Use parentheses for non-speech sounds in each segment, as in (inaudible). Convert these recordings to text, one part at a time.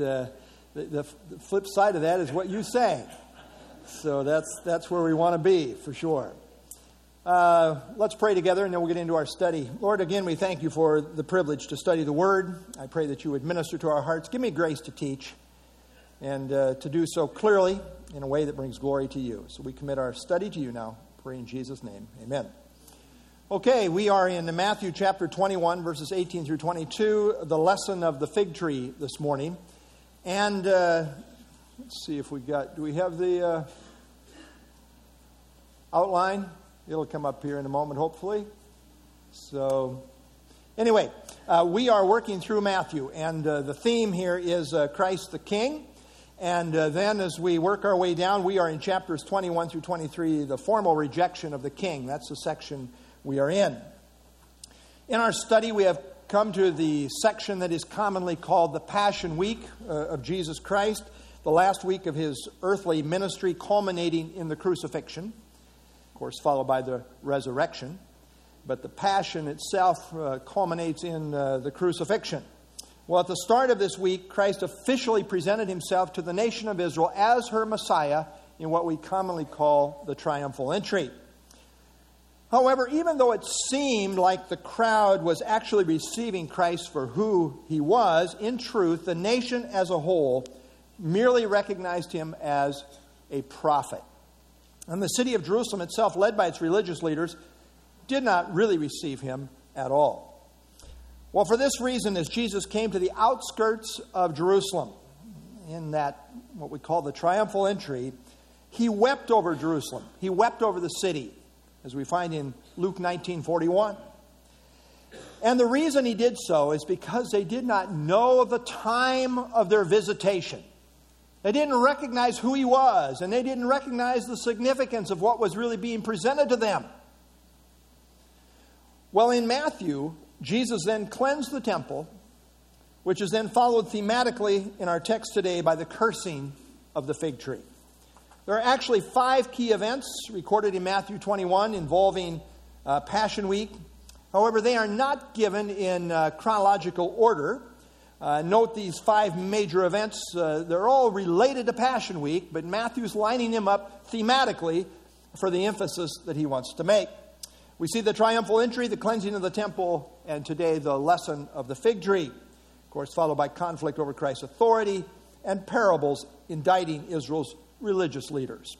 Uh, the, the, the, flip side of that is what you say. So that's, that's where we want to be, for sure. Uh, let's pray together and then we'll get into our study. Lord, again, we thank you for the privilege to study the Word. I pray that you would minister to our hearts. Give me grace to teach and uh, to do so clearly in a way that brings glory to you. So we commit our study to you now. Pray in Jesus' name. Amen. Okay, we are in Matthew chapter 21, verses 18 through 22, the lesson of the fig tree this morning. And uh, let's see if we got, do we have the uh, outline? It'll come up here in a moment, hopefully. So, anyway, uh, we are working through Matthew, and uh, the theme here is uh, Christ the King. And uh, then, as we work our way down, we are in chapters 21 through 23, the formal rejection of the king. That's the section we are in. In our study, we have come to the section that is commonly called the Passion Week uh, of Jesus Christ, the last week of his earthly ministry, culminating in the crucifixion of course, followed by the resurrection. But the passion itself uh, culminates in uh, the crucifixion. Well, at the start of this week, Christ officially presented himself to the nation of Israel as her Messiah in what we commonly call the triumphal entry. However, even though it seemed like the crowd was actually receiving Christ for who he was, in truth, the nation as a whole merely recognized him as a prophet. And the city of Jerusalem itself, led by its religious leaders, did not really receive him at all. Well, for this reason, as Jesus came to the outskirts of Jerusalem, in that what we call the triumphal entry, he wept over Jerusalem. He wept over the city, as we find in Luke 19 41. And the reason he did so is because they did not know of the time of their visitation. They didn't recognize who he was, and they didn't recognize the significance of what was really being presented to them. Well, in Matthew, Jesus then cleansed the temple, which is then followed thematically in our text today by the cursing of the fig tree. There are actually five key events recorded in Matthew 21 involving uh, Passion Week. However, they are not given in uh, chronological order. Uh, note these five major events. Uh, they're all related to Passion Week, but Matthew's lining them up thematically for the emphasis that he wants to make. We see the triumphal entry, the cleansing of the temple, and today the lesson of the fig tree. Of course, followed by conflict over Christ's authority and parables indicting Israel's religious leaders.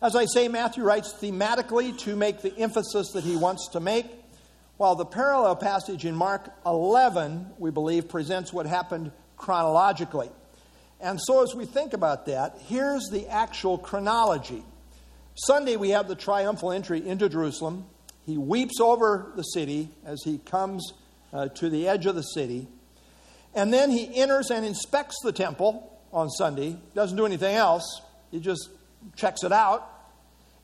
As I say, Matthew writes thematically to make the emphasis that he wants to make. While the parallel passage in Mark 11, we believe, presents what happened chronologically. And so, as we think about that, here's the actual chronology. Sunday, we have the triumphal entry into Jerusalem. He weeps over the city as he comes uh, to the edge of the city. And then he enters and inspects the temple on Sunday, doesn't do anything else, he just checks it out.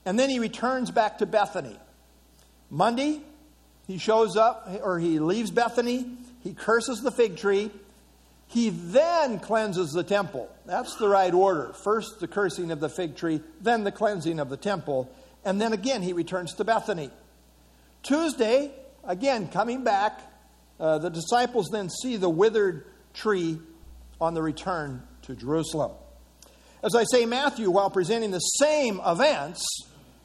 And then he returns back to Bethany. Monday, he shows up, or he leaves Bethany. He curses the fig tree. He then cleanses the temple. That's the right order. First, the cursing of the fig tree, then the cleansing of the temple. And then again, he returns to Bethany. Tuesday, again, coming back, uh, the disciples then see the withered tree on the return to Jerusalem. As I say, Matthew, while presenting the same events,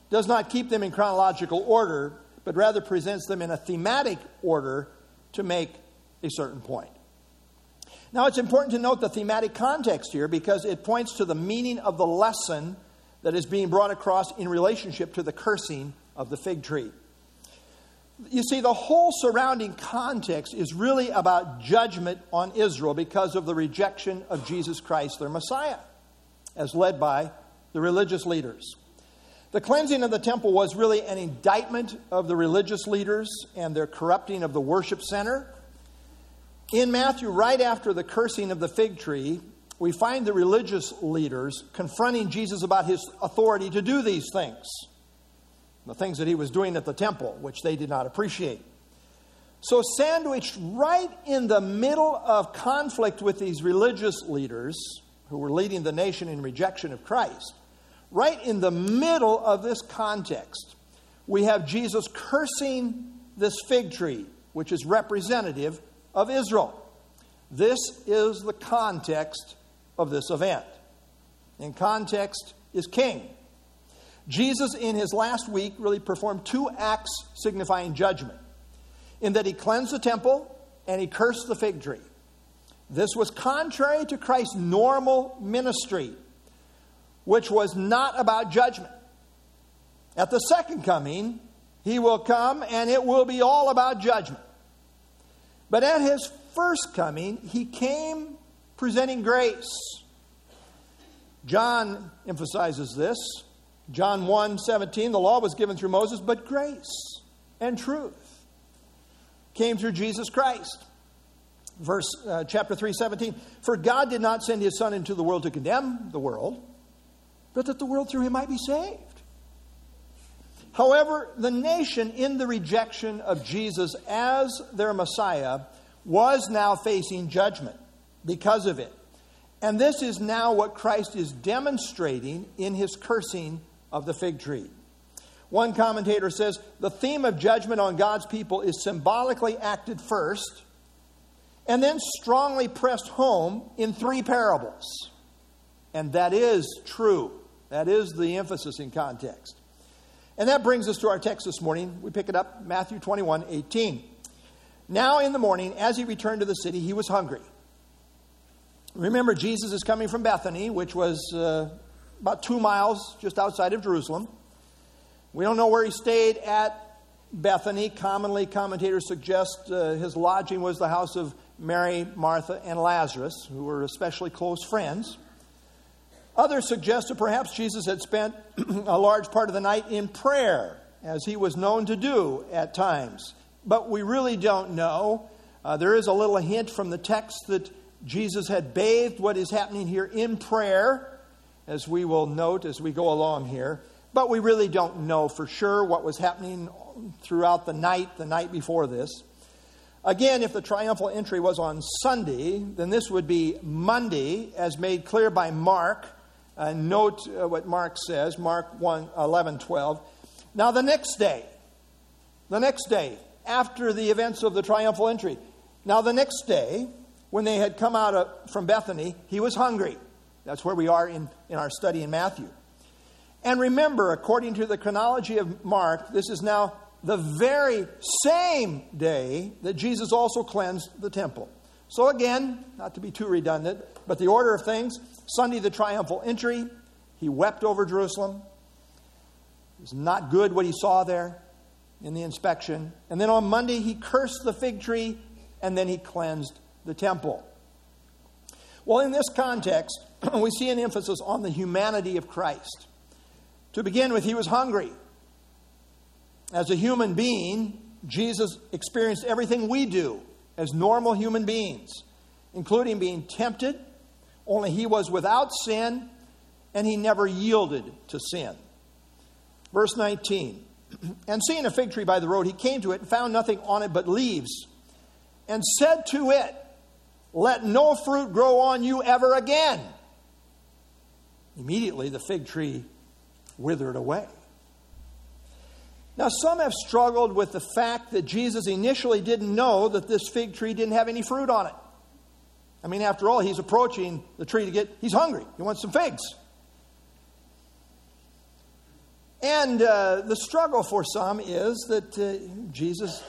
does not keep them in chronological order, but rather presents them in a thematic order to make a certain point. Now, it's important to note the thematic context here because it points to the meaning of the lesson that is being brought across in relationship to the cursing of the fig tree. You see, the whole surrounding context is really about judgment on Israel because of the rejection of Jesus Christ, their Messiah, as led by the religious leaders. The cleansing of the temple was really an indictment of the religious leaders and their corrupting of the worship center. In Matthew, right after the cursing of the fig tree, we find the religious leaders confronting Jesus about his authority to do these things, the things that he was doing at the temple, which they did not appreciate. So, sandwiched right in the middle of conflict with these religious leaders who were leading the nation in rejection of Christ, right in the middle of this context, we have Jesus cursing this fig tree, which is representative of Israel. This is the context of this event. And context is king. Jesus, in his last week, really performed two acts signifying judgment in that he cleansed the temple and he cursed the fig tree. This was contrary to Christ's normal ministry, which was not about judgment. At the second coming, he will come and it will be all about judgment. But at his first coming, he came presenting grace. John emphasizes this. John 1 17, the law was given through Moses, but grace and truth came through Jesus Christ. Verse uh, chapter 3 17, for God did not send his son into the world to condemn the world, but that the world through him might be saved. However, the nation, in the rejection of Jesus as their Messiah, was now facing judgment because of it. And this is now what Christ is demonstrating in his cursing of the fig tree. One commentator says the theme of judgment on God's people is symbolically acted first and then strongly pressed home in three parables. And that is true. That is the emphasis in context. And that brings us to our text this morning. We pick it up, Matthew 21 18. Now in the morning, as he returned to the city, he was hungry. Remember, Jesus is coming from Bethany, which was uh, about two miles just outside of Jerusalem. We don't know where he stayed at Bethany. Commonly, commentators suggest uh, his lodging was the house of Mary, Martha, and Lazarus, who were especially close friends. Others suggest that perhaps Jesus had spent (clears throat) a large part of the night in prayer, as he was known to do at times. But we really don't know. Uh, there is a little hint from the text that Jesus had bathed what is happening here in prayer, as we will note as we go along here. But we really don't know for sure what was happening throughout the night, the night before this. Again, if the triumphal entry was on Sunday, then this would be Monday, as made clear by Mark uh, note uh, what Mark says, Mark 1, 11, 12. Now, the next day, the next day, after the events of the triumphal entry, now the next day, when they had come out of, from Bethany, he was hungry. That's where we are in, in our study in Matthew. And remember, according to the chronology of Mark, this is now the very same day that Jesus also cleansed the temple. So, again, not to be too redundant, but the order of things Sunday, the triumphal entry, he wept over Jerusalem. It was not good what he saw there in the inspection. And then on Monday, he cursed the fig tree and then he cleansed the temple. Well, in this context, (clears throat) we see an emphasis on the humanity of Christ. To begin with, he was hungry. As a human being, Jesus experienced everything we do as normal human beings, including being tempted only he was without sin, and he never yielded to sin. Verse 19 (clears throat) And seeing a fig tree by the road, he came to it and found nothing on it but leaves, and said to it, Let no fruit grow on you ever again. Immediately the fig tree withered away. Now, some have struggled with the fact that Jesus initially didn't know that this fig tree didn't have any fruit on it. I mean, after all, he's approaching the tree to get, he's hungry. He wants some figs. And uh, the struggle for some is that uh, Jesus,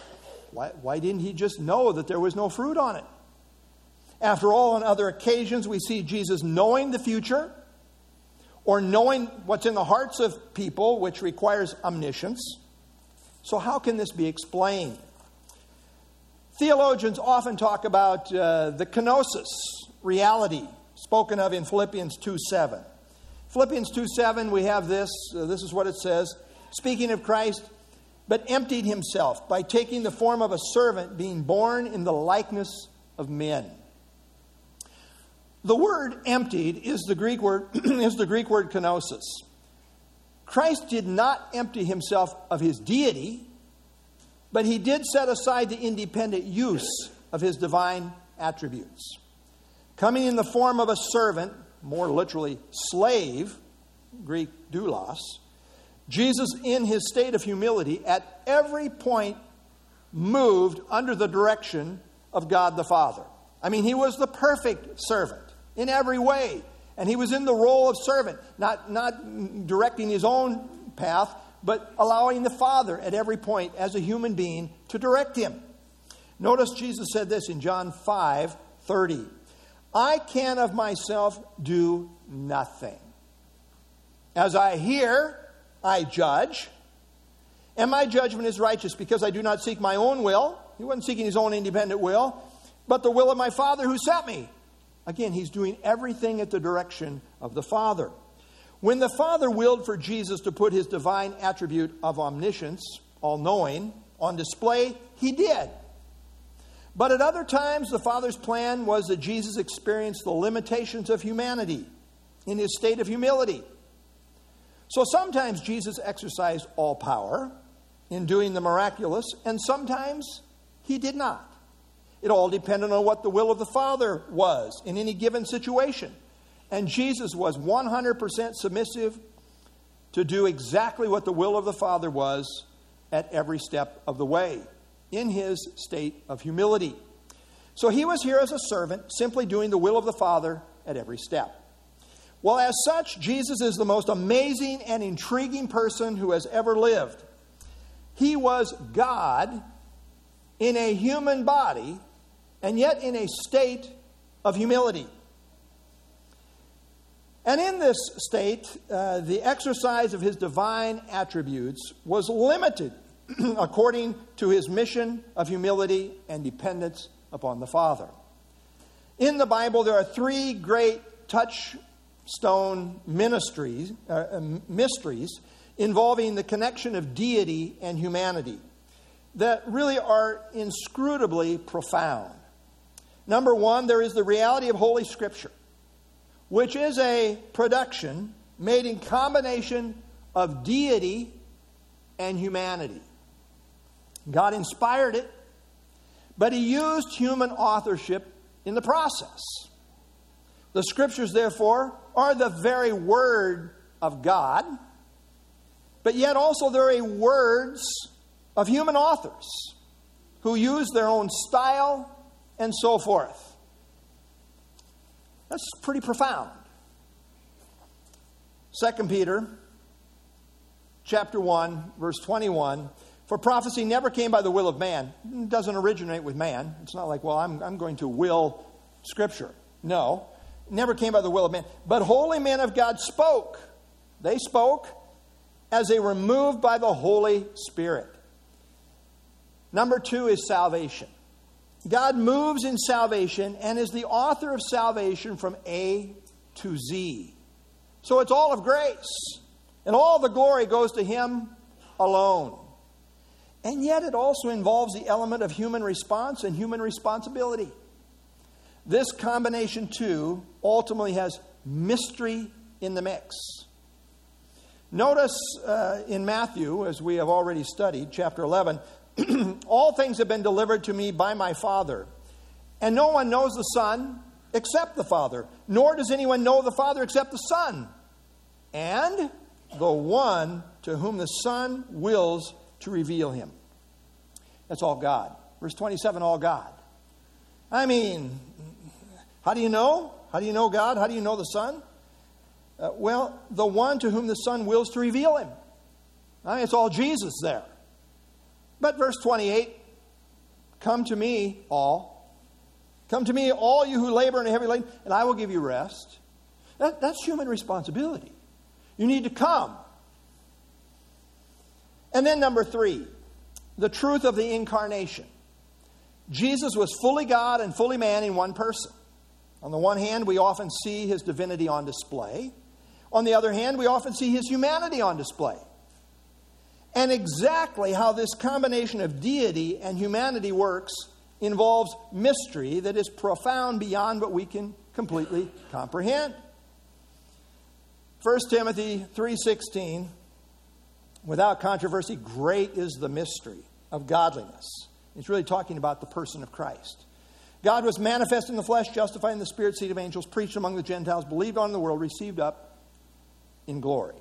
why, why didn't he just know that there was no fruit on it? After all, on other occasions, we see Jesus knowing the future or knowing what's in the hearts of people, which requires omniscience. So, how can this be explained? Theologians often talk about uh, the kenosis reality spoken of in Philippians 2 7. Philippians 2 7, we have this. Uh, this is what it says. Speaking of Christ, but emptied himself by taking the form of a servant, being born in the likeness of men. The word emptied is the Greek word, (clears throat) is the Greek word kenosis. Christ did not empty himself of his deity, but he did set aside the independent use of his divine attributes. Coming in the form of a servant, more literally, slave, Greek doulos, Jesus, in his state of humility, at every point moved under the direction of God the Father. I mean, he was the perfect servant in every way. And he was in the role of servant, not, not directing his own path, but allowing the Father at every point as a human being to direct him. Notice Jesus said this in John 5 30. I can of myself do nothing. As I hear, I judge, and my judgment is righteous because I do not seek my own will. He wasn't seeking his own independent will, but the will of my Father who sent me. Again, he's doing everything at the direction of the Father. When the Father willed for Jesus to put his divine attribute of omniscience, all knowing, on display, he did. But at other times, the Father's plan was that Jesus experience the limitations of humanity in his state of humility. So sometimes Jesus exercised all power in doing the miraculous, and sometimes he did not. It all depended on what the will of the Father was in any given situation. And Jesus was 100% submissive to do exactly what the will of the Father was at every step of the way in his state of humility. So he was here as a servant, simply doing the will of the Father at every step. Well, as such, Jesus is the most amazing and intriguing person who has ever lived. He was God in a human body and yet in a state of humility. And in this state, uh, the exercise of his divine attributes was limited (clears throat) according to his mission of humility and dependence upon the Father. In the Bible, there are three great touchstone ministries, uh, um, mysteries involving the connection of deity and humanity that really are inscrutably profound. Number one, there is the reality of Holy Scripture, which is a production made in combination of deity and humanity. God inspired it, but He used human authorship in the process. The Scriptures, therefore, are the very Word of God, but yet also they're a words of human authors who use their own style and so forth. That's pretty profound. 2 Peter chapter 1 verse 21 for prophecy never came by the will of man. It doesn't originate with man. It's not like, well, I'm, I'm going to will scripture. No. Never came by the will of man. But holy men of God spoke. They spoke as they were moved by the Holy Spirit. Number two is salvation. God moves in salvation and is the author of salvation from A to Z. So it's all of grace. And all the glory goes to Him alone. And yet it also involves the element of human response and human responsibility. This combination, too, ultimately has mystery in the mix. Notice uh, in Matthew, as we have already studied, chapter 11, (clears throat) All things have been delivered to me by my Father. And no one knows the Son except the Father, nor does anyone know the Father except the Son, and the one to whom the Son wills to reveal him. That's all God. Verse 27 all God. I mean, how do you know? How do you know God? How do you know the Son? Uh, well, the one to whom the Son wills to reveal him. Mean, it's all Jesus there. But verse 28 Come to me, all. Come to me, all you who labor and are heavy laden, and I will give you rest. That, that's human responsibility. You need to come. And then, number three, the truth of the incarnation. Jesus was fully God and fully man in one person. On the one hand, we often see his divinity on display. On the other hand, we often see his humanity on display. And exactly how this combination of deity and humanity works involves mystery that is profound beyond what we can completely comprehend. 1 Timothy 3:16 Without controversy great is the mystery of godliness. It's really talking about the person of Christ. God was manifest in the flesh, justified in the spirit, seed of angels, preached among the Gentiles, believed on in the world, received up in glory.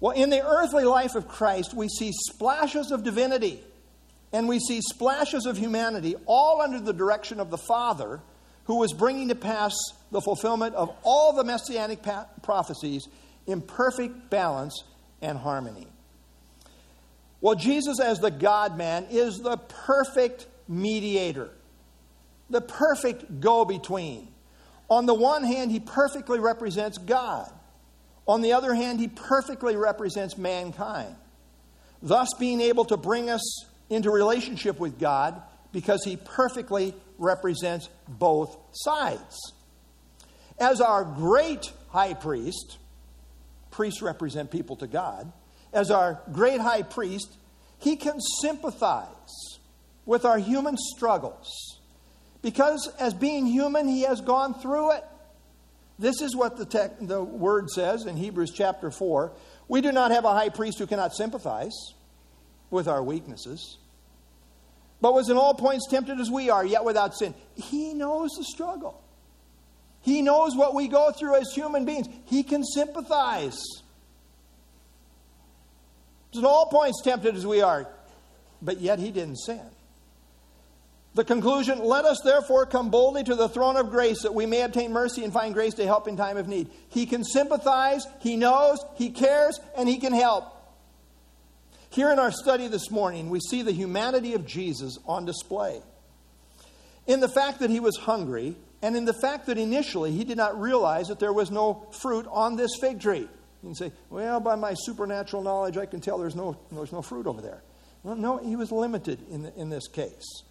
Well, in the earthly life of Christ, we see splashes of divinity and we see splashes of humanity, all under the direction of the Father, who was bringing to pass the fulfillment of all the messianic pa- prophecies in perfect balance and harmony. Well, Jesus, as the God man, is the perfect mediator, the perfect go between. On the one hand, he perfectly represents God. On the other hand, he perfectly represents mankind, thus being able to bring us into relationship with God because he perfectly represents both sides. As our great high priest, priests represent people to God, as our great high priest, he can sympathize with our human struggles because, as being human, he has gone through it. This is what the, tech, the word says in Hebrews chapter 4. We do not have a high priest who cannot sympathize with our weaknesses, but was in all points tempted as we are, yet without sin. He knows the struggle. He knows what we go through as human beings. He can sympathize. He's in all points tempted as we are, but yet he didn't sin. The conclusion let us therefore come boldly to the throne of grace that we may obtain mercy and find grace to help in time of need. He can sympathize, he knows, he cares, and he can help. Here in our study this morning, we see the humanity of Jesus on display. In the fact that he was hungry, and in the fact that initially he did not realize that there was no fruit on this fig tree. You can say, well, by my supernatural knowledge, I can tell there's no, there's no fruit over there. Well, no, he was limited in, the, in this case.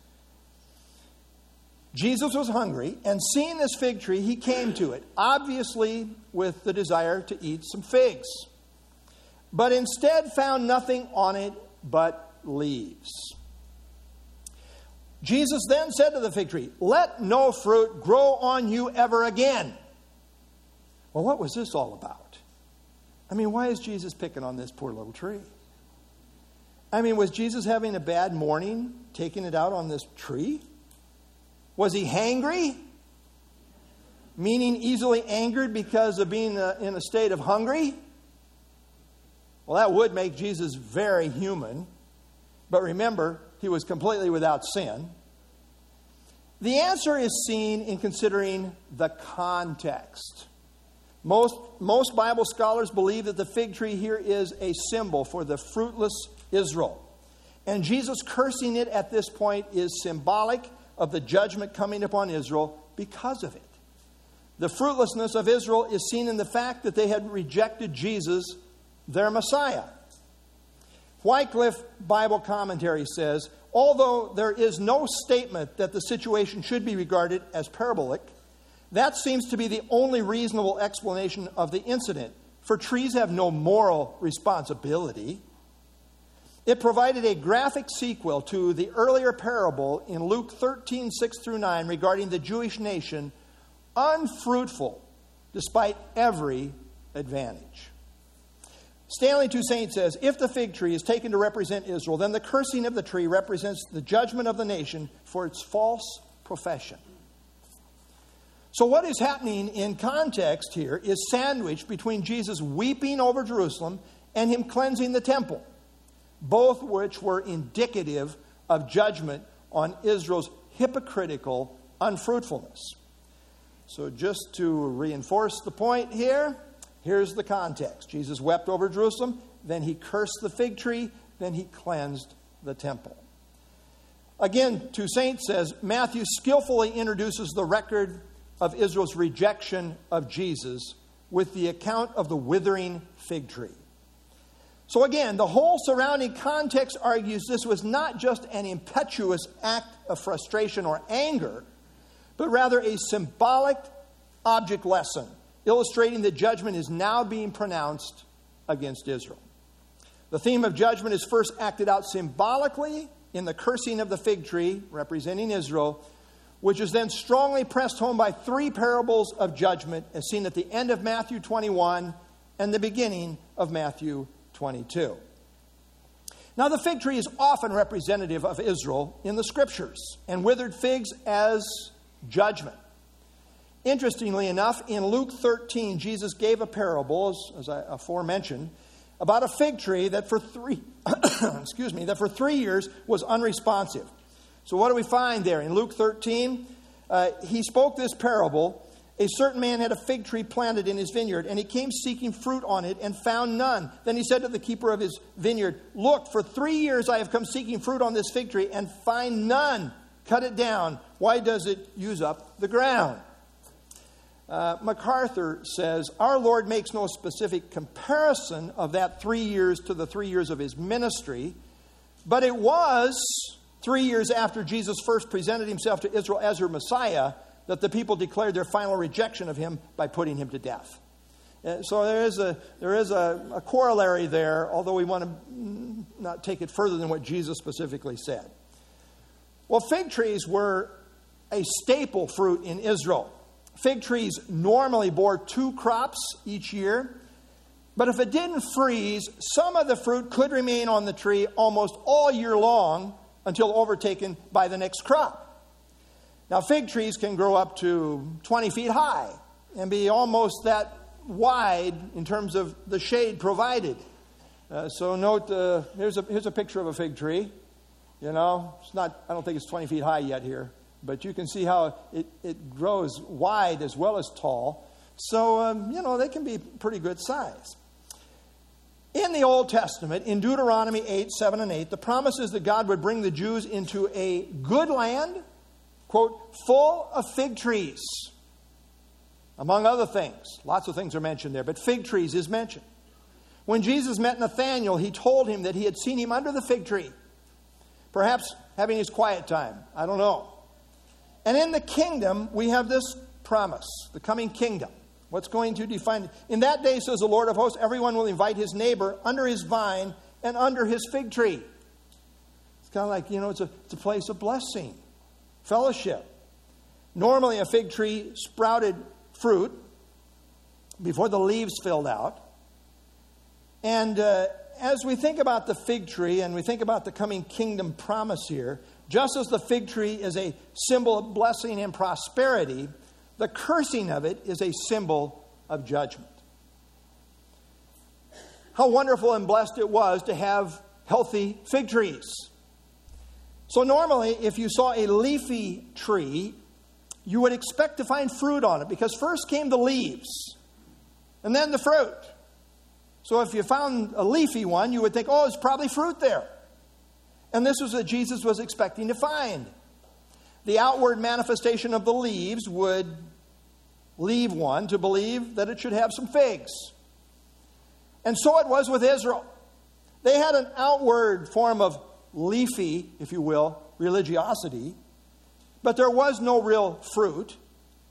Jesus was hungry, and seeing this fig tree, he came to it, obviously with the desire to eat some figs, but instead found nothing on it but leaves. Jesus then said to the fig tree, Let no fruit grow on you ever again. Well, what was this all about? I mean, why is Jesus picking on this poor little tree? I mean, was Jesus having a bad morning taking it out on this tree? Was he hangry? Meaning easily angered because of being uh, in a state of hungry? Well, that would make Jesus very human. But remember, he was completely without sin. The answer is seen in considering the context. Most, most Bible scholars believe that the fig tree here is a symbol for the fruitless Israel. And Jesus cursing it at this point is symbolic of the judgment coming upon Israel because of it. The fruitlessness of Israel is seen in the fact that they had rejected Jesus, their Messiah. Wycliffe Bible Commentary says although there is no statement that the situation should be regarded as parabolic, that seems to be the only reasonable explanation of the incident, for trees have no moral responsibility. It provided a graphic sequel to the earlier parable in Luke 13, 6 through 9, regarding the Jewish nation, unfruitful despite every advantage. Stanley Toussaint says if the fig tree is taken to represent Israel, then the cursing of the tree represents the judgment of the nation for its false profession. So, what is happening in context here is sandwiched between Jesus weeping over Jerusalem and him cleansing the temple both which were indicative of judgment on Israel's hypocritical unfruitfulness. So, just to reinforce the point here, here's the context Jesus wept over Jerusalem, then he cursed the fig tree, then he cleansed the temple. Again, Toussaint says Matthew skillfully introduces the record of Israel's rejection of Jesus with the account of the withering fig tree. So, again, the whole surrounding context argues this was not just an impetuous act of frustration or anger, but rather a symbolic object lesson, illustrating that judgment is now being pronounced against Israel. The theme of judgment is first acted out symbolically in the cursing of the fig tree, representing Israel, which is then strongly pressed home by three parables of judgment, as seen at the end of Matthew 21 and the beginning of Matthew 22. Now, the fig tree is often representative of Israel in the scriptures, and withered figs as judgment. Interestingly enough, in Luke 13, Jesus gave a parable, as, as I aforementioned, about a fig tree that for three, (coughs) excuse me, that for three years was unresponsive. So, what do we find there in Luke 13? uh, he spoke this parable. A certain man had a fig tree planted in his vineyard, and he came seeking fruit on it and found none. Then he said to the keeper of his vineyard, Look, for three years I have come seeking fruit on this fig tree and find none. Cut it down. Why does it use up the ground? Uh, MacArthur says, Our Lord makes no specific comparison of that three years to the three years of his ministry, but it was three years after Jesus first presented himself to Israel as their Messiah that the people declared their final rejection of him by putting him to death. Uh, so there is, a, there is a, a corollary there, although we want to not take it further than what Jesus specifically said. Well, fig trees were a staple fruit in Israel. Fig trees normally bore two crops each year, but if it didn't freeze, some of the fruit could remain on the tree almost all year long until overtaken by the next crop. Now, fig trees can grow up to 20 feet high and be almost that wide in terms of the shade provided. Uh, so, note uh, here's, a, here's a picture of a fig tree. You know, it's not, I don't think it's 20 feet high yet here but you can see how it, it grows wide as well as tall. So, um, you know, they can be pretty good size. In the Old Testament, in Deuteronomy 8, 7, and 8, the promise is that God would bring the Jews into a good land, quote, full of fig trees, among other things. Lots of things are mentioned there, but fig trees is mentioned. When Jesus met Nathanael, he told him that he had seen him under the fig tree, perhaps having his quiet time. I don't know. And in the kingdom, we have this promise the coming kingdom. What's going to define? In that day, says the Lord of hosts, everyone will invite his neighbor under his vine and under his fig tree. It's kind of like, you know, it's a, it's a place of blessing, fellowship. Normally, a fig tree sprouted fruit before the leaves filled out. And uh, as we think about the fig tree and we think about the coming kingdom promise here, just as the fig tree is a symbol of blessing and prosperity, the cursing of it is a symbol of judgment. How wonderful and blessed it was to have healthy fig trees. So, normally, if you saw a leafy tree, you would expect to find fruit on it because first came the leaves and then the fruit. So, if you found a leafy one, you would think, oh, there's probably fruit there. And this was what Jesus was expecting to find. The outward manifestation of the leaves would leave one to believe that it should have some figs. And so it was with Israel. They had an outward form of leafy, if you will, religiosity, but there was no real fruit.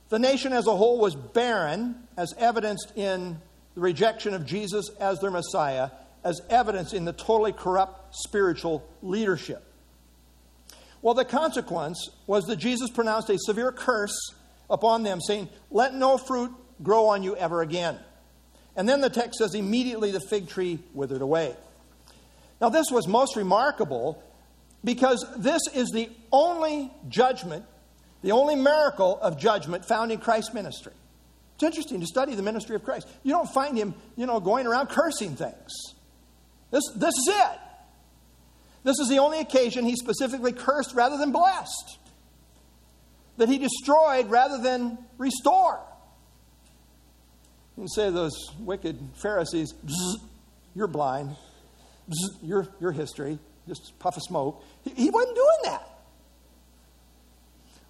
The nation as a whole was barren, as evidenced in the rejection of Jesus as their Messiah, as evidenced in the totally corrupt spiritual leadership. Well, the consequence was that Jesus pronounced a severe curse upon them, saying, Let no fruit grow on you ever again. And then the text says, Immediately the fig tree withered away. Now, this was most remarkable because this is the only judgment, the only miracle of judgment found in Christ's ministry. It's interesting to study the ministry of Christ. You don't find him, you know, going around cursing things. This, this is it. This is the only occasion he specifically cursed rather than blessed, that he destroyed rather than restore. You say those wicked Pharisees, you're blind, your, your history, just puff of smoke. He, he wasn't doing that.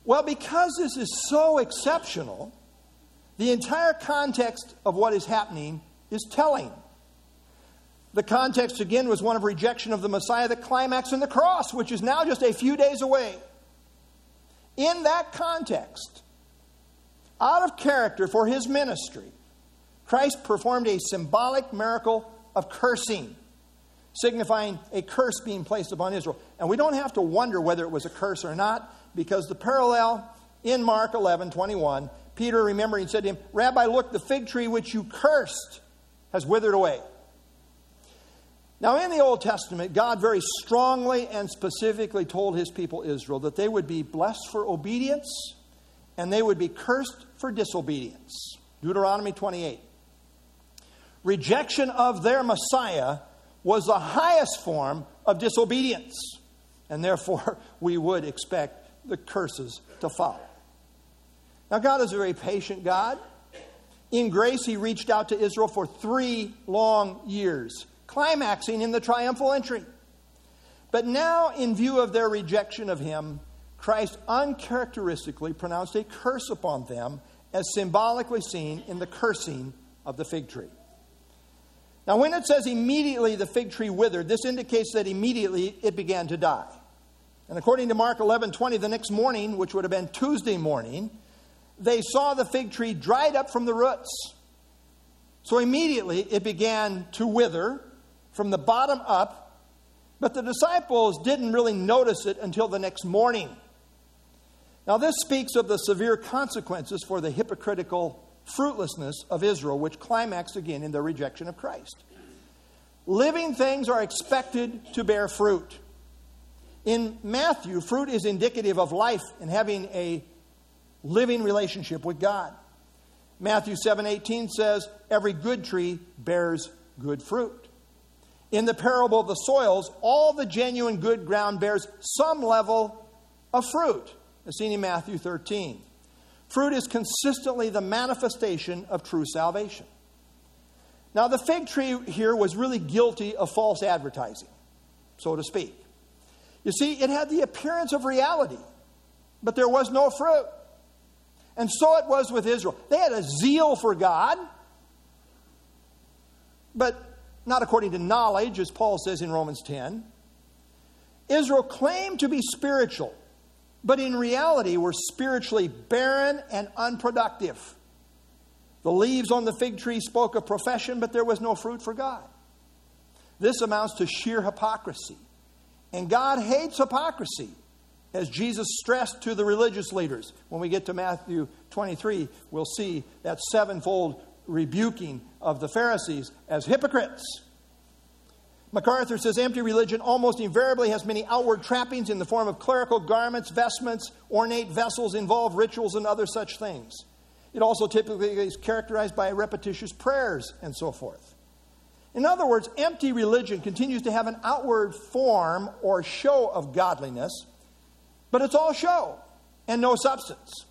Well, because this is so exceptional, the entire context of what is happening is telling. The context, again, was one of rejection of the Messiah, the climax in the cross, which is now just a few days away. In that context, out of character for his ministry, Christ performed a symbolic miracle of cursing, signifying a curse being placed upon Israel. And we don't have to wonder whether it was a curse or not, because the parallel in Mark 11 21, Peter, remembering, said to him, Rabbi, look, the fig tree which you cursed has withered away. Now, in the Old Testament, God very strongly and specifically told his people Israel that they would be blessed for obedience and they would be cursed for disobedience. Deuteronomy 28. Rejection of their Messiah was the highest form of disobedience, and therefore (laughs) we would expect the curses to follow. Now, God is a very patient God. In grace, He reached out to Israel for three long years, climaxing in the triumphal entry. But now, in view of their rejection of Him, Christ uncharacteristically pronounced a curse upon them, as symbolically seen in the cursing of the fig tree. Now, when it says immediately the fig tree withered, this indicates that immediately it began to die. And according to Mark 11 20, the next morning, which would have been Tuesday morning, they saw the fig tree dried up from the roots. So immediately it began to wither from the bottom up, but the disciples didn't really notice it until the next morning. Now, this speaks of the severe consequences for the hypocritical fruitlessness of Israel, which climaxed again in their rejection of Christ. Living things are expected to bear fruit. In Matthew, fruit is indicative of life and having a living relationship with God. Matthew 7:18 says, "Every good tree bears good fruit." In the parable of the soils, all the genuine good ground bears some level of fruit, as seen in Matthew 13. Fruit is consistently the manifestation of true salvation. Now, the fig tree here was really guilty of false advertising, so to speak. You see, it had the appearance of reality, but there was no fruit. And so it was with Israel. They had a zeal for God, but not according to knowledge, as Paul says in Romans 10. Israel claimed to be spiritual, but in reality were spiritually barren and unproductive. The leaves on the fig tree spoke of profession, but there was no fruit for God. This amounts to sheer hypocrisy. And God hates hypocrisy, as Jesus stressed to the religious leaders. When we get to Matthew 23, we'll see that sevenfold rebuking of the Pharisees as hypocrites. MacArthur says empty religion almost invariably has many outward trappings in the form of clerical garments, vestments, ornate vessels, involved rituals, and other such things. It also typically is characterized by repetitious prayers and so forth. In other words, empty religion continues to have an outward form or show of godliness, but it's all show and no substance.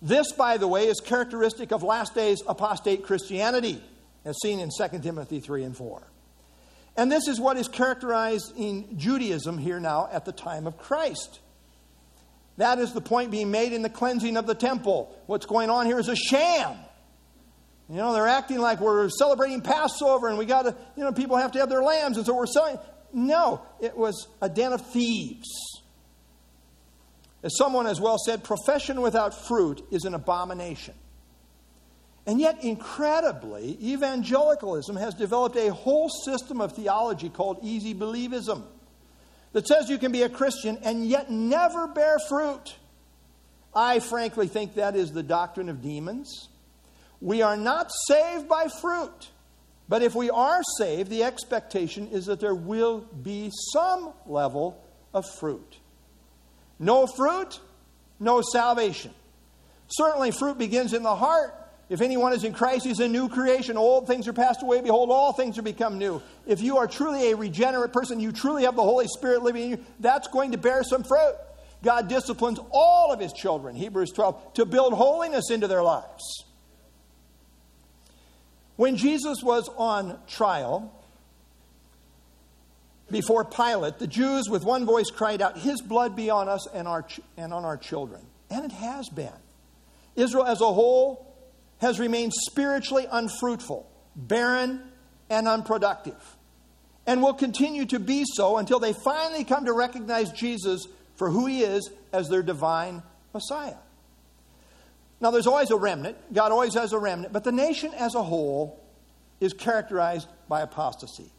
This, by the way, is characteristic of last days apostate Christianity, as seen in 2 Timothy 3 and 4. And this is what is characterized in Judaism here now at the time of Christ. That is the point being made in the cleansing of the temple. What's going on here is a sham. You know, they're acting like we're celebrating Passover and we got to, you know, people have to have their lambs and so we're selling. No, it was a den of thieves. As someone as well said, profession without fruit is an abomination. And yet, incredibly, evangelicalism has developed a whole system of theology called easy believism that says you can be a Christian and yet never bear fruit. I frankly think that is the doctrine of demons. We are not saved by fruit, but if we are saved, the expectation is that there will be some level of fruit. No fruit, no salvation. Certainly, fruit begins in the heart if anyone is in Christ, he's a new creation. Old things are passed away. Behold, all things are become new. If you are truly a regenerate person, you truly have the Holy Spirit living in you, that's going to bear some fruit. God disciplines all of his children, Hebrews 12, to build holiness into their lives. When Jesus was on trial before Pilate, the Jews with one voice cried out, His blood be on us and, our, and on our children. And it has been. Israel as a whole has remained spiritually unfruitful, barren, and unproductive, and will continue to be so until they finally come to recognize Jesus for who he is as their divine Messiah. Now, there's always a remnant. God always has a remnant, but the nation as a whole is characterized by apostasy.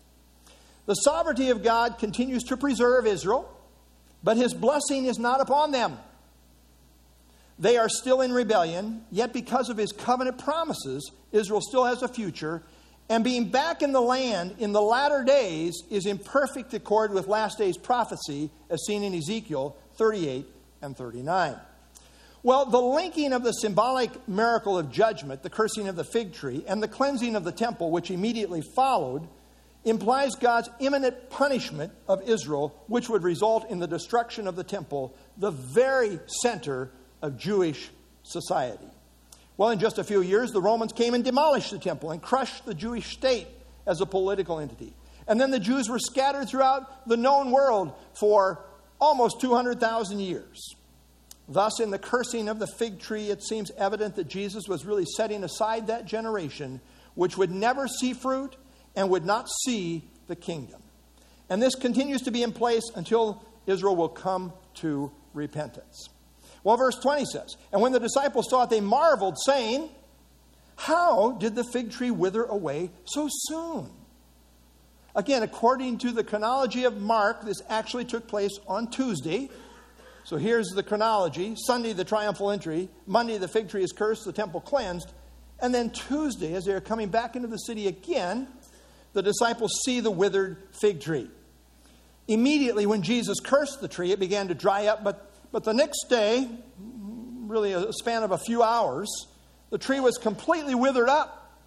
The sovereignty of God continues to preserve Israel, but his blessing is not upon them. They are still in rebellion, yet because of his covenant promises, Israel still has a future. And being back in the land in the latter days is in perfect accord with last days prophecy, as seen in Ezekiel 38 and 39. Well, the linking of the symbolic miracle of judgment, the cursing of the fig tree, and the cleansing of the temple, which immediately followed, implies God's imminent punishment of Israel, which would result in the destruction of the temple, the very center of Jewish society. Well, in just a few years, the Romans came and demolished the temple and crushed the Jewish state as a political entity. And then the Jews were scattered throughout the known world for almost 200,000 years. Thus, in the cursing of the fig tree, it seems evident that Jesus was really setting aside that generation which would never see fruit and would not see the kingdom. And this continues to be in place until Israel will come to repentance. Well, verse 20 says, And when the disciples saw it, they marveled, saying, How did the fig tree wither away so soon? Again, according to the chronology of Mark, this actually took place on Tuesday. So here's the chronology Sunday, the triumphal entry. Monday, the fig tree is cursed, the temple cleansed. And then Tuesday, as they're coming back into the city again, the disciples see the withered fig tree. Immediately, when Jesus cursed the tree, it began to dry up, but but the next day, really a span of a few hours, the tree was completely withered up.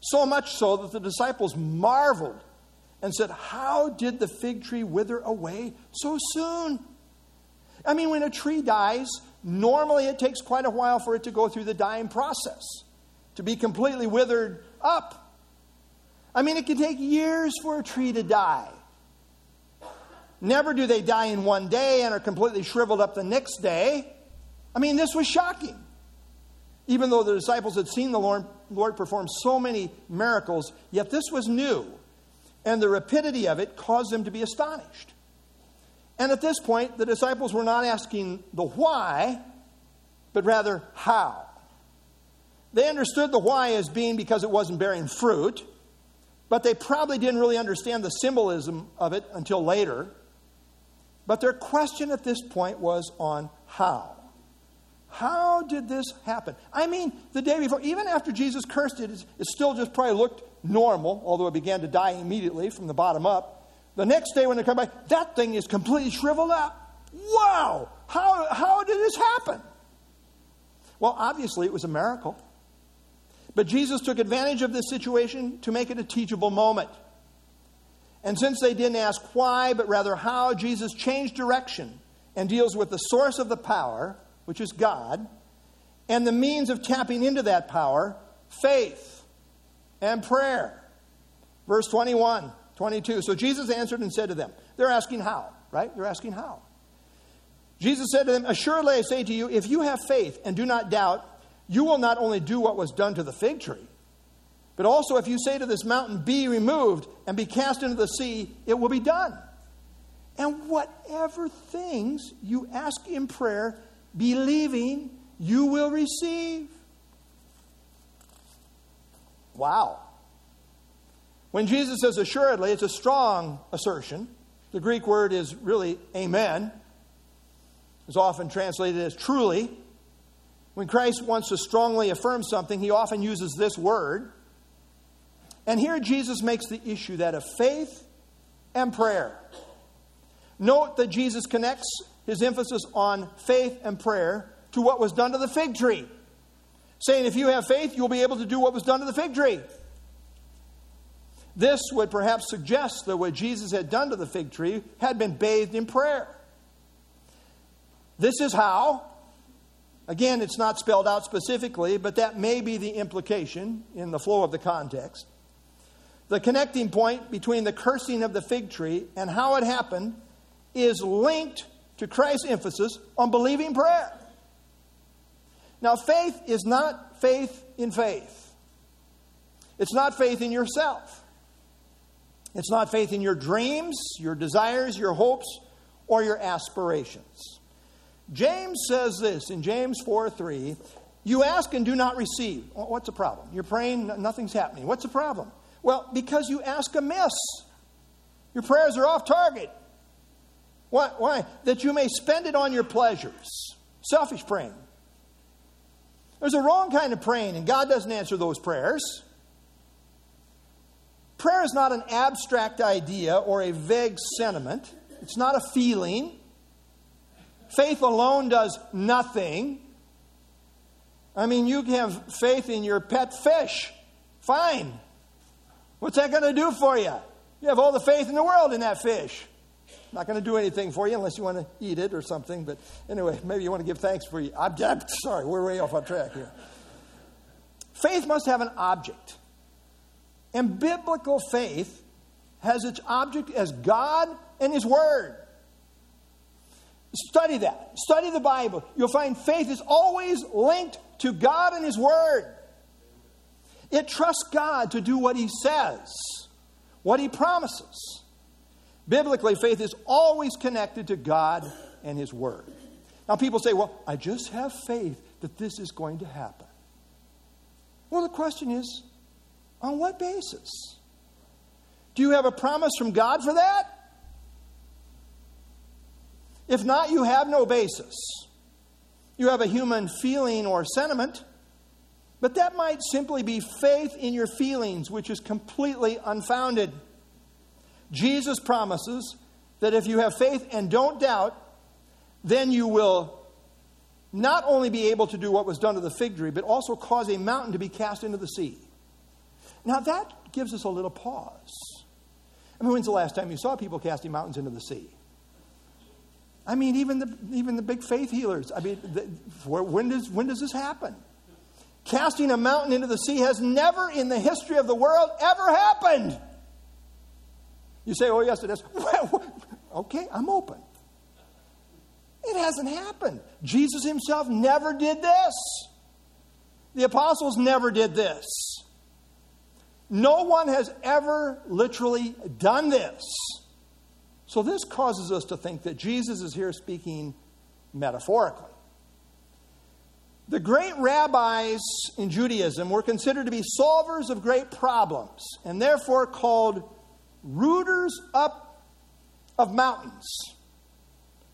So much so that the disciples marveled and said, How did the fig tree wither away so soon? I mean, when a tree dies, normally it takes quite a while for it to go through the dying process, to be completely withered up. I mean, it can take years for a tree to die. Never do they die in one day and are completely shriveled up the next day. I mean, this was shocking. Even though the disciples had seen the Lord, Lord perform so many miracles, yet this was new. And the rapidity of it caused them to be astonished. And at this point, the disciples were not asking the why, but rather how. They understood the why as being because it wasn't bearing fruit, but they probably didn't really understand the symbolism of it until later. But their question at this point was on how. How did this happen? I mean, the day before, even after Jesus cursed it, it still just probably looked normal, although it began to die immediately from the bottom up. The next day when they come back, that thing is completely shriveled up. Wow! How, how did this happen? Well, obviously, it was a miracle. But Jesus took advantage of this situation to make it a teachable moment. And since they didn't ask why, but rather how, Jesus changed direction and deals with the source of the power, which is God, and the means of tapping into that power, faith and prayer. Verse 21, 22. So Jesus answered and said to them, They're asking how, right? They're asking how. Jesus said to them, Assuredly I say to you, if you have faith and do not doubt, you will not only do what was done to the fig tree but also, if you say to this mountain, Be removed and be cast into the sea, it will be done. And whatever things you ask in prayer, believing, you will receive. Wow. When Jesus says assuredly, it's a strong assertion. The Greek word is really amen. It's often translated as truly. When Christ wants to strongly affirm something, he often uses this word. And here Jesus makes the issue that of faith and prayer. Note that Jesus connects his emphasis on faith and prayer to what was done to the fig tree, saying, If you have faith, you'll be able to do what was done to the fig tree. This would perhaps suggest that what Jesus had done to the fig tree had been bathed in prayer. This is how. Again, it's not spelled out specifically, but that may be the implication in the flow of the context. The connecting point between the cursing of the fig tree and how it happened is linked to Christ's emphasis on believing prayer. Now, faith is not faith in faith. It's not faith in yourself. It's not faith in your dreams, your desires, your hopes, or your aspirations. James says this in James 4 3 You ask and do not receive. What's the problem? You're praying, nothing's happening. What's the problem? Well, because you ask amiss. Your prayers are off target. Why? Why? That you may spend it on your pleasures. Selfish praying. There's a wrong kind of praying, and God doesn't answer those prayers. Prayer is not an abstract idea or a vague sentiment, it's not a feeling. Faith alone does nothing. I mean, you can have faith in your pet fish. Fine. What's that going to do for you? You have all the faith in the world in that fish. Not going to do anything for you unless you want to eat it or something. But anyway, maybe you want to give thanks for you. I'm, I'm sorry, we're way off on track here. Faith must have an object. And biblical faith has its object as God and His Word. Study that. Study the Bible. You'll find faith is always linked to God and His Word. It trusts God to do what He says, what He promises. Biblically, faith is always connected to God and His Word. Now, people say, well, I just have faith that this is going to happen. Well, the question is, on what basis? Do you have a promise from God for that? If not, you have no basis. You have a human feeling or sentiment, but that might simply be faith in your feelings, which is completely unfounded. Jesus promises that if you have faith and don't doubt, then you will not only be able to do what was done to the fig tree, but also cause a mountain to be cast into the sea. Now that gives us a little pause. I mean, when's the last time you saw people casting mountains into the sea? I mean, even the, even the big faith healers. I mean, the, when, does, when does this happen? Casting a mountain into the sea has never in the history of the world ever happened. You say, oh, yes, it has. (laughs) okay, I'm open. It hasn't happened. Jesus himself never did this. The apostles never did this. No one has ever literally done this. So this causes us to think that Jesus is here speaking metaphorically. The great rabbis in Judaism were considered to be solvers of great problems and therefore called rooters up of mountains.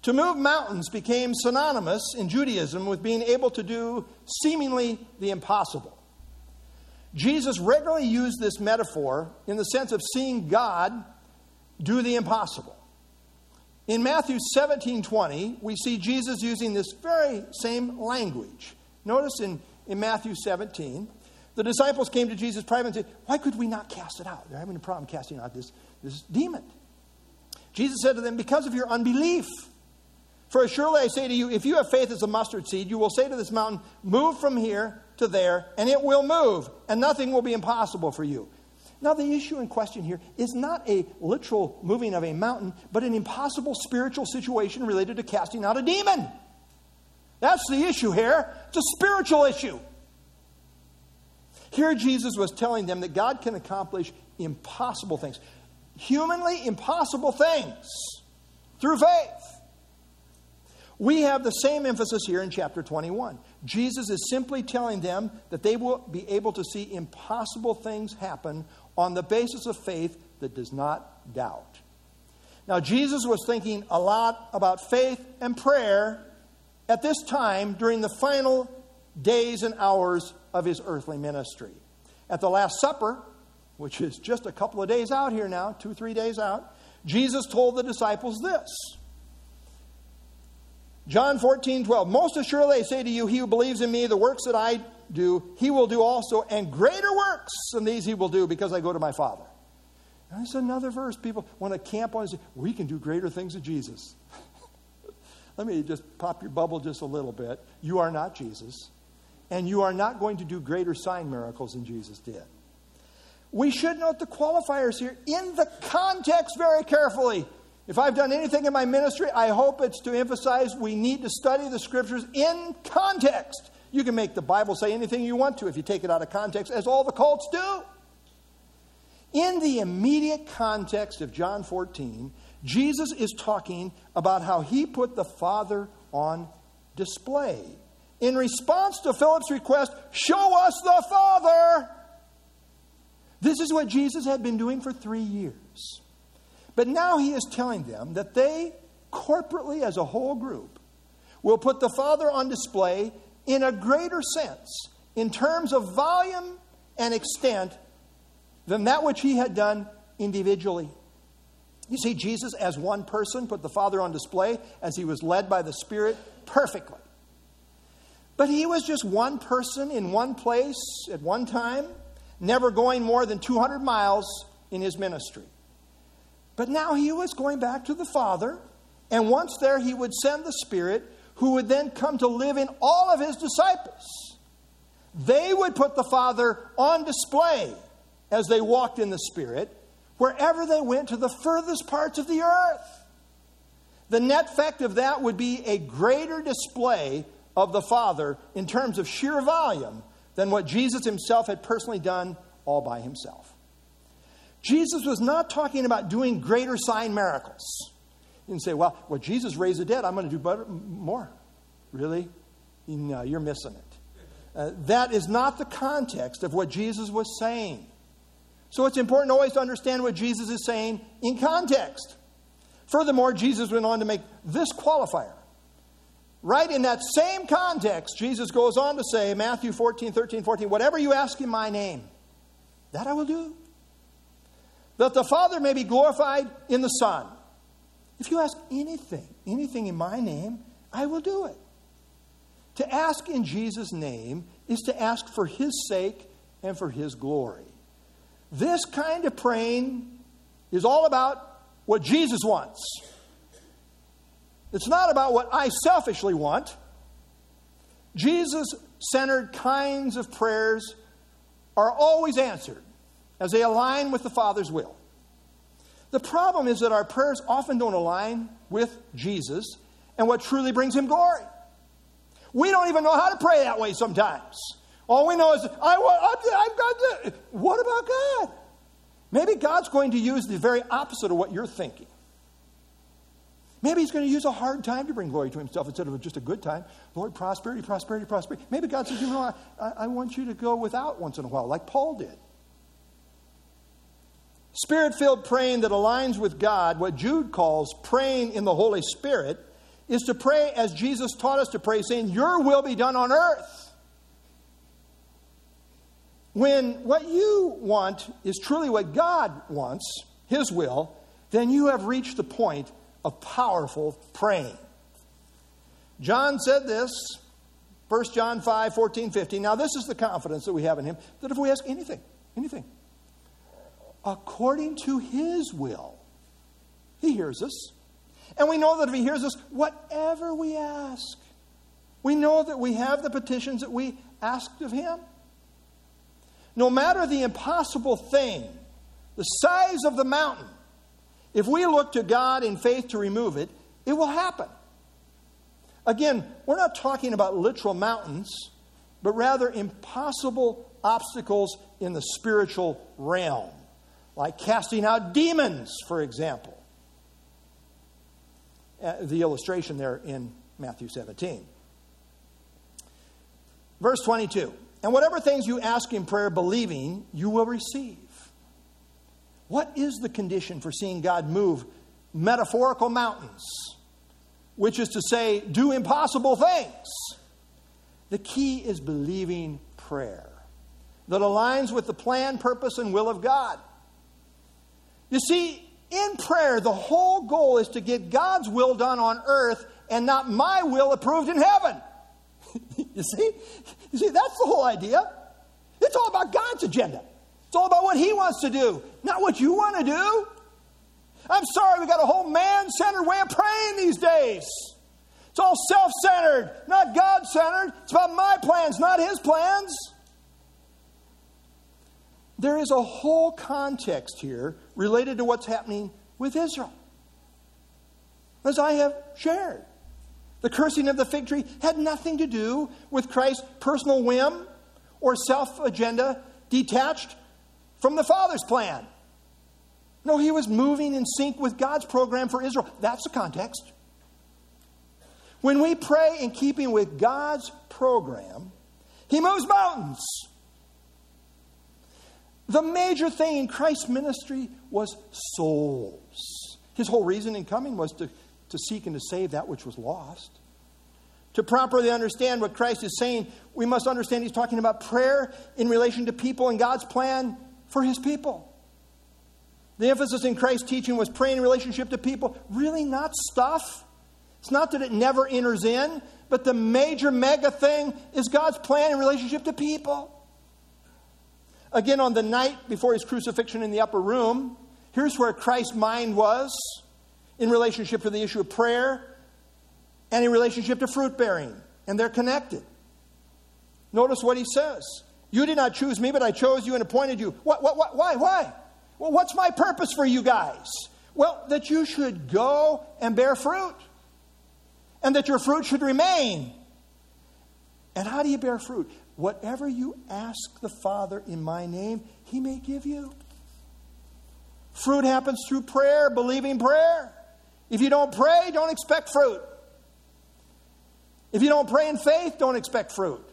To move mountains became synonymous in Judaism with being able to do seemingly the impossible. Jesus regularly used this metaphor in the sense of seeing God do the impossible. In Matthew 17 20, we see Jesus using this very same language. Notice in, in Matthew 17, the disciples came to Jesus privately and said, Why could we not cast it out? They're having a problem casting out this, this demon. Jesus said to them, Because of your unbelief. For surely I say to you, if you have faith as a mustard seed, you will say to this mountain, Move from here to there, and it will move, and nothing will be impossible for you. Now, the issue in question here is not a literal moving of a mountain, but an impossible spiritual situation related to casting out a demon. That's the issue here. It's a spiritual issue. Here, Jesus was telling them that God can accomplish impossible things, humanly impossible things, through faith. We have the same emphasis here in chapter 21. Jesus is simply telling them that they will be able to see impossible things happen on the basis of faith that does not doubt. Now, Jesus was thinking a lot about faith and prayer at this time during the final days and hours of his earthly ministry. At the Last Supper, which is just a couple of days out here now, two, three days out, Jesus told the disciples this. John 14, 12. Most assuredly I say to you, he who believes in me, the works that I do, he will do also, and greater works than these he will do because I go to my Father. That's another verse people want to camp on we can do greater things than Jesus. Let me just pop your bubble just a little bit. You are not Jesus, and you are not going to do greater sign miracles than Jesus did. We should note the qualifiers here in the context very carefully. If I've done anything in my ministry, I hope it's to emphasize we need to study the scriptures in context. You can make the Bible say anything you want to if you take it out of context, as all the cults do. In the immediate context of John 14, Jesus is talking about how he put the Father on display. In response to Philip's request, show us the Father. This is what Jesus had been doing for three years. But now he is telling them that they, corporately as a whole group, will put the Father on display in a greater sense, in terms of volume and extent, than that which he had done individually. You see, Jesus, as one person, put the Father on display as he was led by the Spirit perfectly. But he was just one person in one place at one time, never going more than 200 miles in his ministry. But now he was going back to the Father, and once there, he would send the Spirit who would then come to live in all of his disciples. They would put the Father on display as they walked in the Spirit wherever they went to the furthest parts of the earth. The net effect of that would be a greater display of the Father in terms of sheer volume than what Jesus himself had personally done all by himself. Jesus was not talking about doing greater sign miracles. You can say, well, well, Jesus raised the dead. I'm going to do better, more. Really? No, you're missing it. Uh, that is not the context of what Jesus was saying. So it's important always to understand what Jesus is saying in context. Furthermore, Jesus went on to make this qualifier. Right in that same context, Jesus goes on to say, Matthew 14, 13, 14, whatever you ask in my name, that I will do. That the Father may be glorified in the Son. If you ask anything, anything in my name, I will do it. To ask in Jesus' name is to ask for his sake and for his glory. This kind of praying is all about what Jesus wants. It's not about what I selfishly want. Jesus centered kinds of prayers are always answered as they align with the Father's will. The problem is that our prayers often don't align with Jesus and what truly brings him glory. We don't even know how to pray that way sometimes. All we know is, I want, I've got. What about God? Maybe God's going to use the very opposite of what you're thinking. Maybe he's going to use a hard time to bring glory to himself instead of just a good time. Lord, prosperity, prosperity, prosperity. Maybe God says, you know, I, I want you to go without once in a while, like Paul did. Spirit filled praying that aligns with God, what Jude calls praying in the Holy Spirit, is to pray as Jesus taught us to pray, saying, Your will be done on earth. When what you want is truly what God wants, His will, then you have reached the point of powerful praying. John said this, 1 John 5, 14, 15. Now, this is the confidence that we have in him that if we ask anything, anything, according to his will, he hears us. And we know that if he hears us, whatever we ask, we know that we have the petitions that we asked of him. No matter the impossible thing, the size of the mountain, if we look to God in faith to remove it, it will happen. Again, we're not talking about literal mountains, but rather impossible obstacles in the spiritual realm, like casting out demons, for example. Uh, the illustration there in Matthew 17. Verse 22 And whatever things you ask in prayer, believing, you will receive. What is the condition for seeing God move metaphorical mountains? Which is to say, do impossible things. The key is believing prayer that aligns with the plan, purpose, and will of God. You see, in prayer, the whole goal is to get God's will done on earth and not my will approved in heaven. (laughs) you see? You see, that's the whole idea. It's all about God's agenda. It's all about what he wants to do, not what you want to do. I'm sorry, we got a whole man centered way of praying these days. It's all self centered, not God centered. It's about my plans, not his plans. There is a whole context here related to what's happening with Israel. As I have shared, the cursing of the fig tree had nothing to do with Christ's personal whim or self agenda detached from the Father's plan. No, he was moving in sync with God's program for Israel. That's the context. When we pray in keeping with God's program, he moves mountains. The major thing in Christ's ministry was souls. His whole reason in coming was to, to seek and to save that which was lost. To properly understand what Christ is saying, we must understand he's talking about prayer in relation to people and God's plan for his people. The emphasis in Christ's teaching was praying in relationship to people, really not stuff. It's not that it never enters in, but the major mega thing is God's plan in relationship to people. Again, on the night before his crucifixion in the upper room, Here's where Christ's mind was in relationship to the issue of prayer and in relationship to fruit bearing, and they're connected. Notice what he says. You did not choose me, but I chose you and appointed you. What, what, what, why? Why? Well, what's my purpose for you guys? Well, that you should go and bear fruit, and that your fruit should remain. And how do you bear fruit? Whatever you ask the Father in my name, he may give you. Fruit happens through prayer, believing prayer. If you don't pray, don't expect fruit. If you don't pray in faith, don't expect fruit.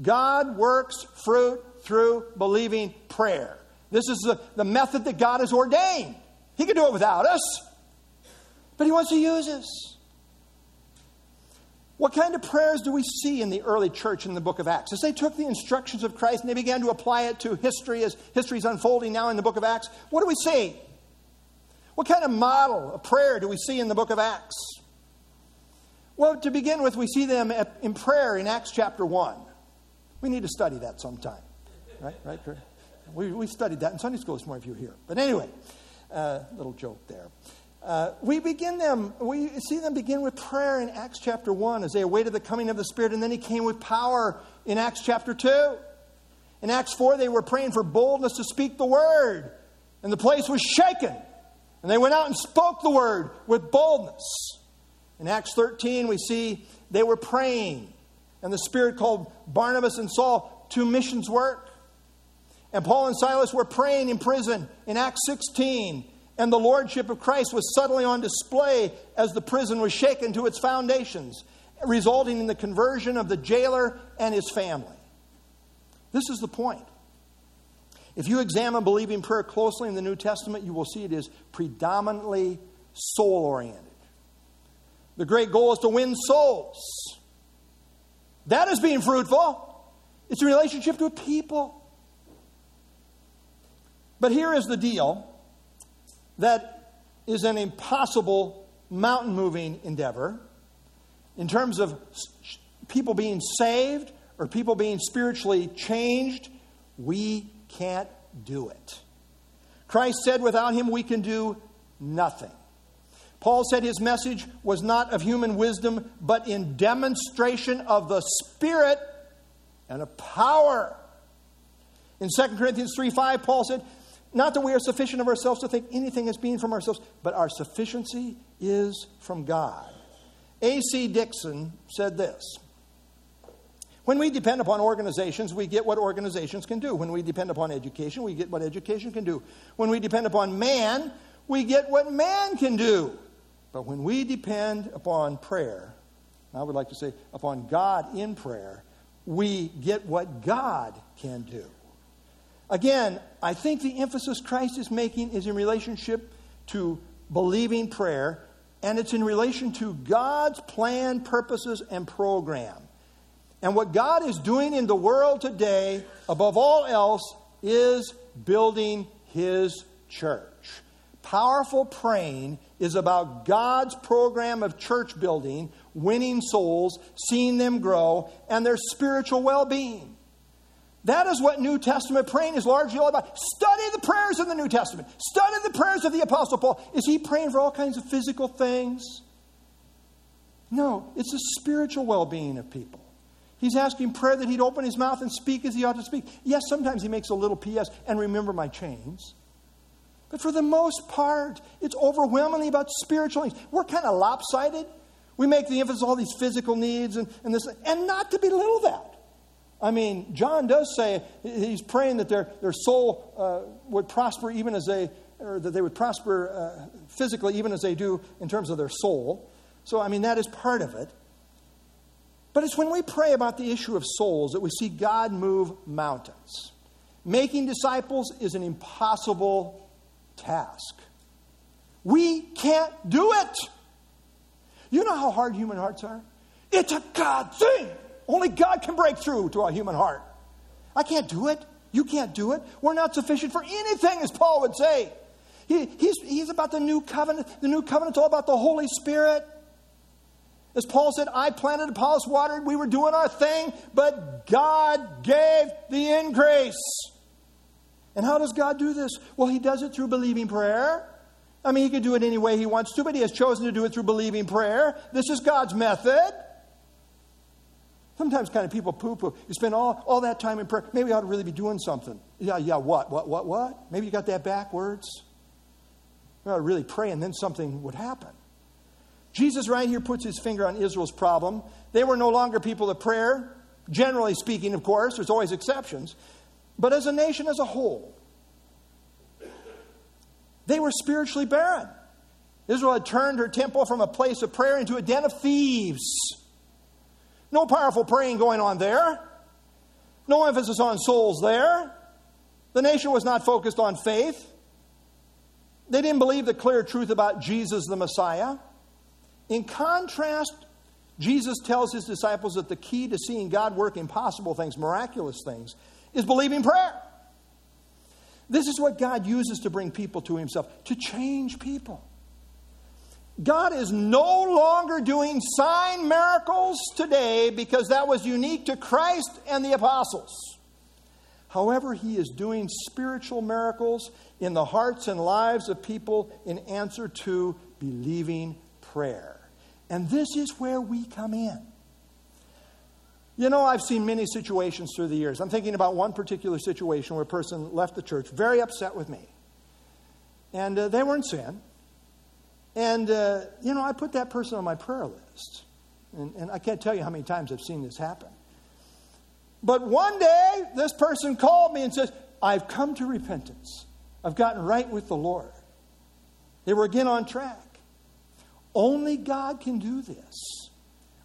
God works fruit through believing prayer. This is the, the method that God has ordained. He can do it without us, but He wants to use us. What kind of prayers do we see in the early church in the book of Acts? As they took the instructions of Christ and they began to apply it to history as history is unfolding now in the book of Acts, what do we see? What kind of model of prayer do we see in the book of Acts? Well, to begin with, we see them in prayer in Acts chapter 1. We need to study that sometime. Right? Right? We, we studied that in Sunday school this morning if you here. But anyway, uh, little joke there. Uh, we begin them, we see them begin with prayer in Acts chapter 1 as they awaited the coming of the Spirit, and then He came with power in Acts chapter 2. In Acts 4, they were praying for boldness to speak the word, and the place was shaken. And they went out and spoke the word with boldness. In Acts 13, we see they were praying, and the Spirit called Barnabas and Saul to missions work. And Paul and Silas were praying in prison in Acts 16 and the lordship of Christ was suddenly on display as the prison was shaken to its foundations, resulting in the conversion of the jailer and his family. This is the point. If you examine believing prayer closely in the New Testament, you will see it is predominantly soul oriented. The great goal is to win souls. That is being fruitful. It's a relationship to people. But here is the deal that is an impossible mountain moving endeavor in terms of people being saved or people being spiritually changed. We can't do it. Christ said, without him, we can do nothing. Paul said his message was not of human wisdom, but in demonstration of the Spirit and of power. In 2 Corinthians 3 5, Paul said, not that we are sufficient of ourselves to think anything as being from ourselves, but our sufficiency is from God. A.C. Dixon said this When we depend upon organizations, we get what organizations can do. When we depend upon education, we get what education can do. When we depend upon man, we get what man can do. But when we depend upon prayer, I would like to say upon God in prayer, we get what God can do. Again, I think the emphasis Christ is making is in relationship to believing prayer, and it's in relation to God's plan, purposes, and program. And what God is doing in the world today, above all else, is building His church. Powerful praying is about God's program of church building, winning souls, seeing them grow, and their spiritual well being. That is what New Testament praying is largely all about. Study the prayers of the New Testament. Study the prayers of the Apostle Paul. Is he praying for all kinds of physical things? No, it's the spiritual well being of people. He's asking prayer that he'd open his mouth and speak as he ought to speak. Yes, sometimes he makes a little PS and remember my chains. But for the most part, it's overwhelmingly about spiritual needs. We're kind of lopsided. We make the emphasis all these physical needs and, and this, and not to belittle that. I mean, John does say he's praying that their, their soul uh, would prosper even as they, or that they would prosper uh, physically even as they do in terms of their soul. So, I mean, that is part of it. But it's when we pray about the issue of souls that we see God move mountains. Making disciples is an impossible task. We can't do it. You know how hard human hearts are? It's a God thing. Only God can break through to a human heart. I can't do it. You can't do it. We're not sufficient for anything, as Paul would say. He, he's, he's about the new covenant. The new covenant's all about the Holy Spirit. As Paul said, I planted, Apollos watered, we were doing our thing, but God gave the increase. And how does God do this? Well, He does it through believing prayer. I mean, He could do it any way He wants to, but He has chosen to do it through believing prayer. This is God's method. Sometimes kind of people poo poo. You spend all, all that time in prayer. Maybe I ought to really be doing something. Yeah, yeah, what, what, what, what? Maybe you got that backwards. You ought to really pray and then something would happen. Jesus, right here, puts his finger on Israel's problem. They were no longer people of prayer, generally speaking, of course, there's always exceptions. But as a nation as a whole, they were spiritually barren. Israel had turned her temple from a place of prayer into a den of thieves. No powerful praying going on there. No emphasis on souls there. The nation was not focused on faith. They didn't believe the clear truth about Jesus the Messiah. In contrast, Jesus tells his disciples that the key to seeing God work impossible things, miraculous things, is believing prayer. This is what God uses to bring people to himself, to change people. God is no longer doing sign miracles today because that was unique to Christ and the apostles. However, he is doing spiritual miracles in the hearts and lives of people in answer to believing prayer. And this is where we come in. You know, I've seen many situations through the years. I'm thinking about one particular situation where a person left the church very upset with me. And uh, they were in sin. And, uh, you know, I put that person on my prayer list. And, and I can't tell you how many times I've seen this happen. But one day, this person called me and says, I've come to repentance. I've gotten right with the Lord. They were again on track. Only God can do this.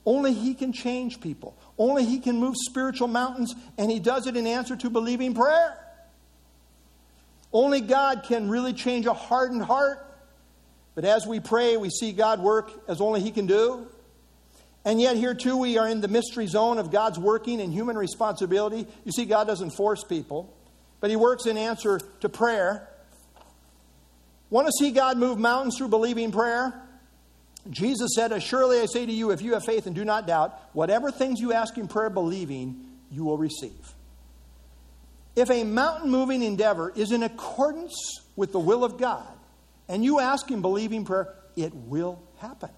Only He can change people. Only He can move spiritual mountains, and He does it in answer to believing prayer. Only God can really change a hardened heart but as we pray, we see God work as only He can do. And yet, here too, we are in the mystery zone of God's working and human responsibility. You see, God doesn't force people, but He works in answer to prayer. Want to see God move mountains through believing prayer? Jesus said, Surely I say to you, if you have faith and do not doubt, whatever things you ask in prayer believing, you will receive. If a mountain moving endeavor is in accordance with the will of God, and you ask in believing prayer, it will happen.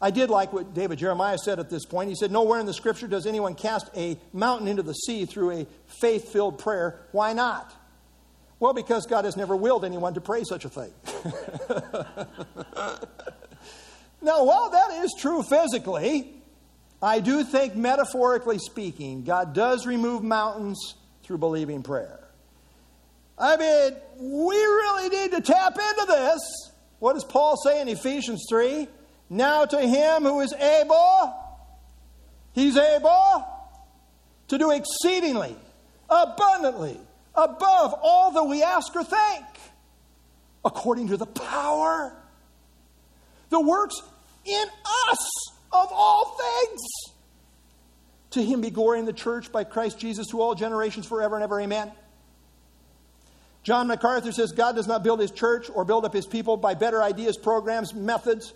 I did like what David Jeremiah said at this point. He said, Nowhere in the scripture does anyone cast a mountain into the sea through a faith filled prayer. Why not? Well, because God has never willed anyone to pray such a thing. (laughs) now, while that is true physically, I do think, metaphorically speaking, God does remove mountains through believing prayer. I mean, we really need to tap into this. What does Paul say in Ephesians 3? Now to him who is able, he's able to do exceedingly, abundantly, above all that we ask or think, according to the power that works in us of all things. To him be glory in the church by Christ Jesus to all generations forever and ever. Amen. John MacArthur says God does not build his church or build up his people by better ideas, programs, methods,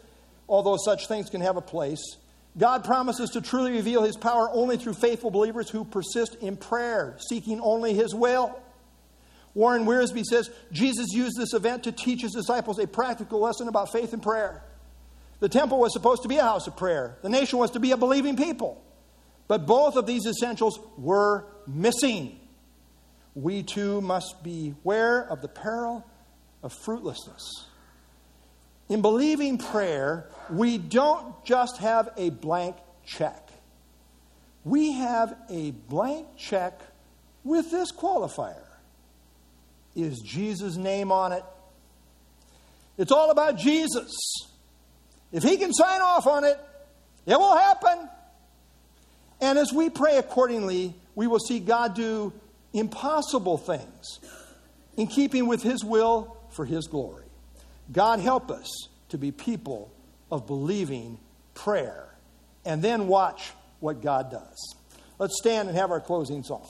although such things can have a place. God promises to truly reveal his power only through faithful believers who persist in prayer, seeking only his will. Warren Wiersbe says Jesus used this event to teach his disciples a practical lesson about faith and prayer. The temple was supposed to be a house of prayer, the nation was to be a believing people. But both of these essentials were missing we too must beware of the peril of fruitlessness. In believing prayer, we don't just have a blank check. We have a blank check with this qualifier Is Jesus' name on it? It's all about Jesus. If he can sign off on it, it will happen. And as we pray accordingly, we will see God do impossible things in keeping with His will for His glory. God help us to be people of believing prayer and then watch what God does. Let's stand and have our closing song.